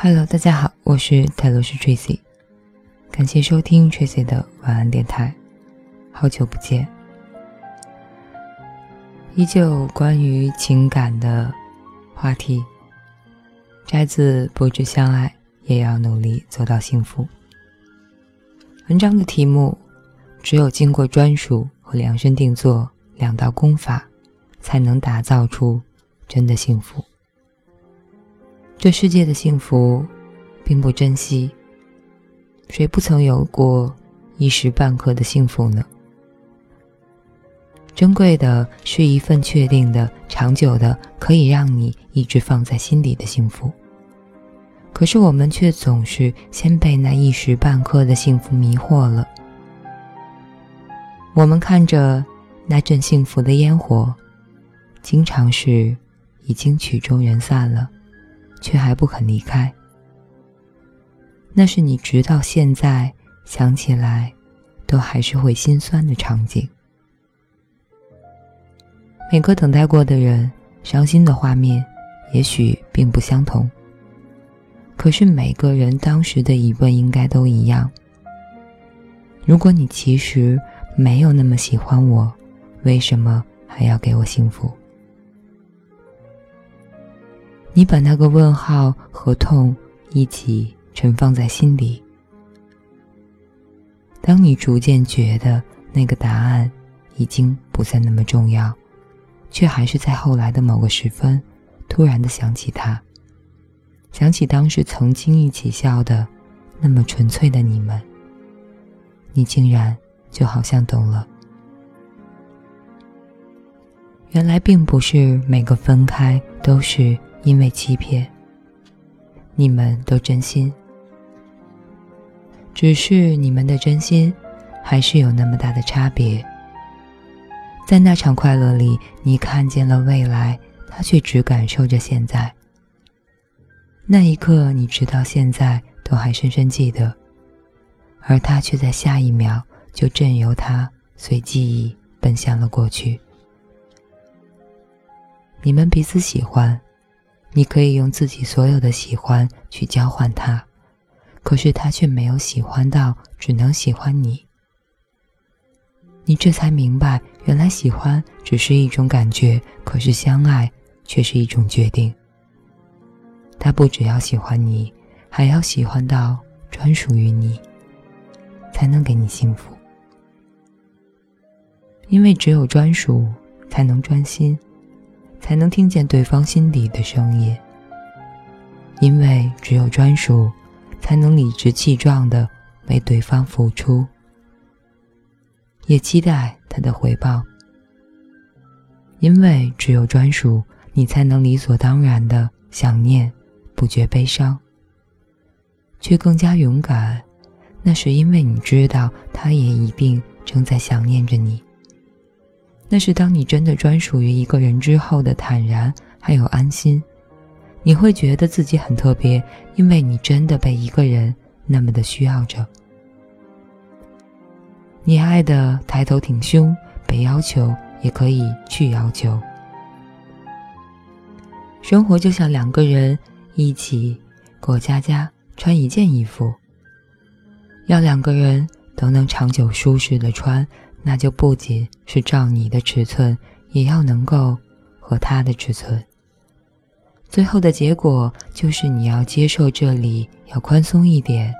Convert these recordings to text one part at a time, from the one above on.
Hello，大家好，我是泰罗斯 Tracy，感谢收听 Tracy 的晚安电台。好久不见，依旧关于情感的话题，摘自《不止相爱，也要努力走到幸福》。文章的题目：只有经过专属和量身定做两道功法，才能打造出真的幸福。这世界的幸福，并不珍惜。谁不曾有过一时半刻的幸福呢？珍贵的是一份确定的、长久的，可以让你一直放在心底的幸福。可是我们却总是先被那一时半刻的幸福迷惑了。我们看着那阵幸福的烟火，经常是已经曲终人散了。却还不肯离开，那是你直到现在想起来，都还是会心酸的场景。每个等待过的人，伤心的画面也许并不相同。可是每个人当时的疑问应该都一样：如果你其实没有那么喜欢我，为什么还要给我幸福？你把那个问号和痛一起存放在心里。当你逐渐觉得那个答案已经不再那么重要，却还是在后来的某个时分，突然的想起他，想起当时曾经一起笑的那么纯粹的你们，你竟然就好像懂了。原来并不是每个分开都是。因为欺骗，你们都真心，只是你们的真心还是有那么大的差别。在那场快乐里，你看见了未来，他却只感受着现在。那一刻，你直到现在都还深深记得，而他却在下一秒就任由他随记忆奔向了过去。你们彼此喜欢。你可以用自己所有的喜欢去交换他，可是他却没有喜欢到只能喜欢你。你这才明白，原来喜欢只是一种感觉，可是相爱却是一种决定。他不只要喜欢你，还要喜欢到专属于你，才能给你幸福。因为只有专属，才能专心。才能听见对方心底的声音，因为只有专属，才能理直气壮的为对方付出，也期待他的回报。因为只有专属，你才能理所当然的想念，不觉悲伤，却更加勇敢。那是因为你知道，他也一定正在想念着你。那是当你真的专属于一个人之后的坦然，还有安心。你会觉得自己很特别，因为你真的被一个人那么的需要着。你爱的抬头挺胸，被要求也可以去要求。生活就像两个人一起过家家，穿一件衣服，要两个人都能长久舒适的穿。那就不仅是照你的尺寸，也要能够和他的尺寸。最后的结果就是你要接受这里要宽松一点，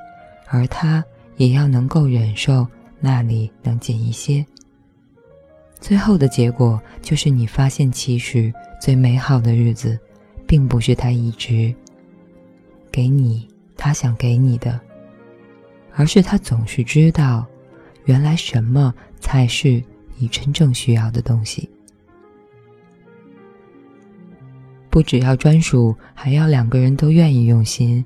而他也要能够忍受那里能紧一些。最后的结果就是你发现，其实最美好的日子，并不是他一直给你他想给你的，而是他总是知道。原来什么才是你真正需要的东西？不只要专属，还要两个人都愿意用心，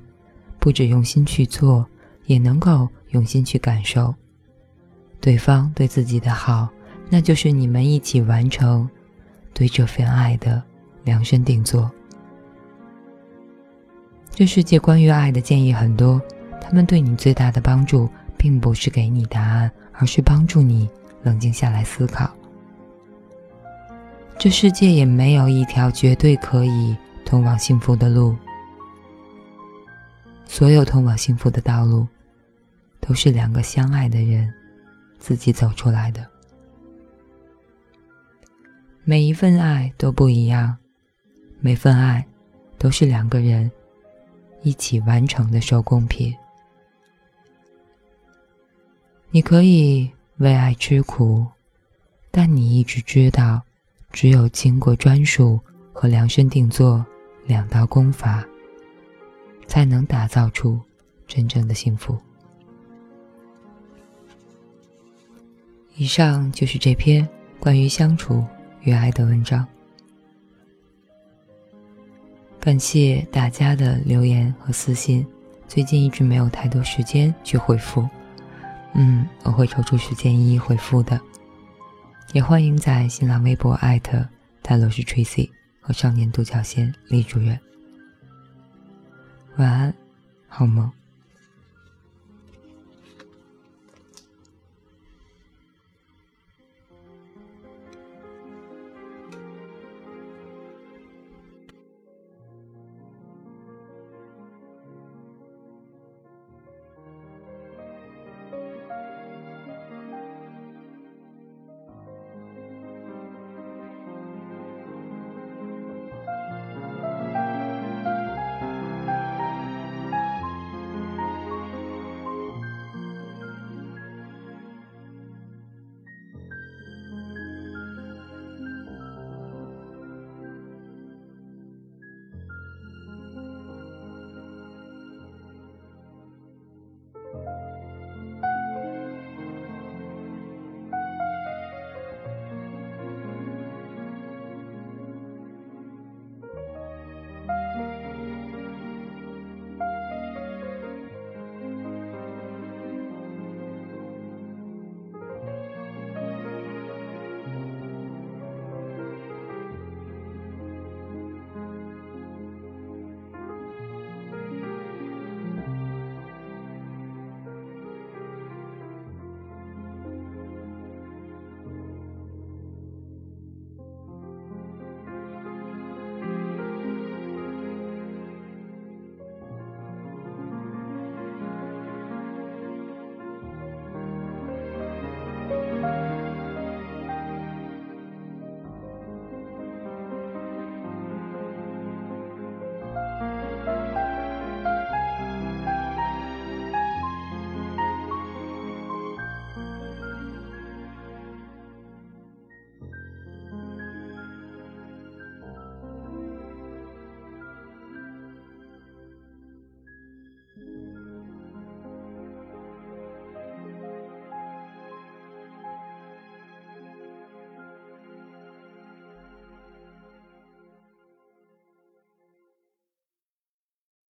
不止用心去做，也能够用心去感受对方对自己的好，那就是你们一起完成对这份爱的量身定做。这世界关于爱的建议很多，他们对你最大的帮助，并不是给你答案。而是帮助你冷静下来思考。这世界也没有一条绝对可以通往幸福的路。所有通往幸福的道路，都是两个相爱的人自己走出来的。每一份爱都不一样，每份爱都是两个人一起完成的手工品。你可以为爱吃苦，但你一直知道，只有经过专属和量身定做两道功法。才能打造出真正的幸福。以上就是这篇关于相处与爱的文章。感谢大家的留言和私信，最近一直没有太多时间去回复，嗯，我会抽出时间一一回复的。也欢迎在新浪微博艾特泰罗斯 Tracy 和少年独角仙李主任。晚安，好梦。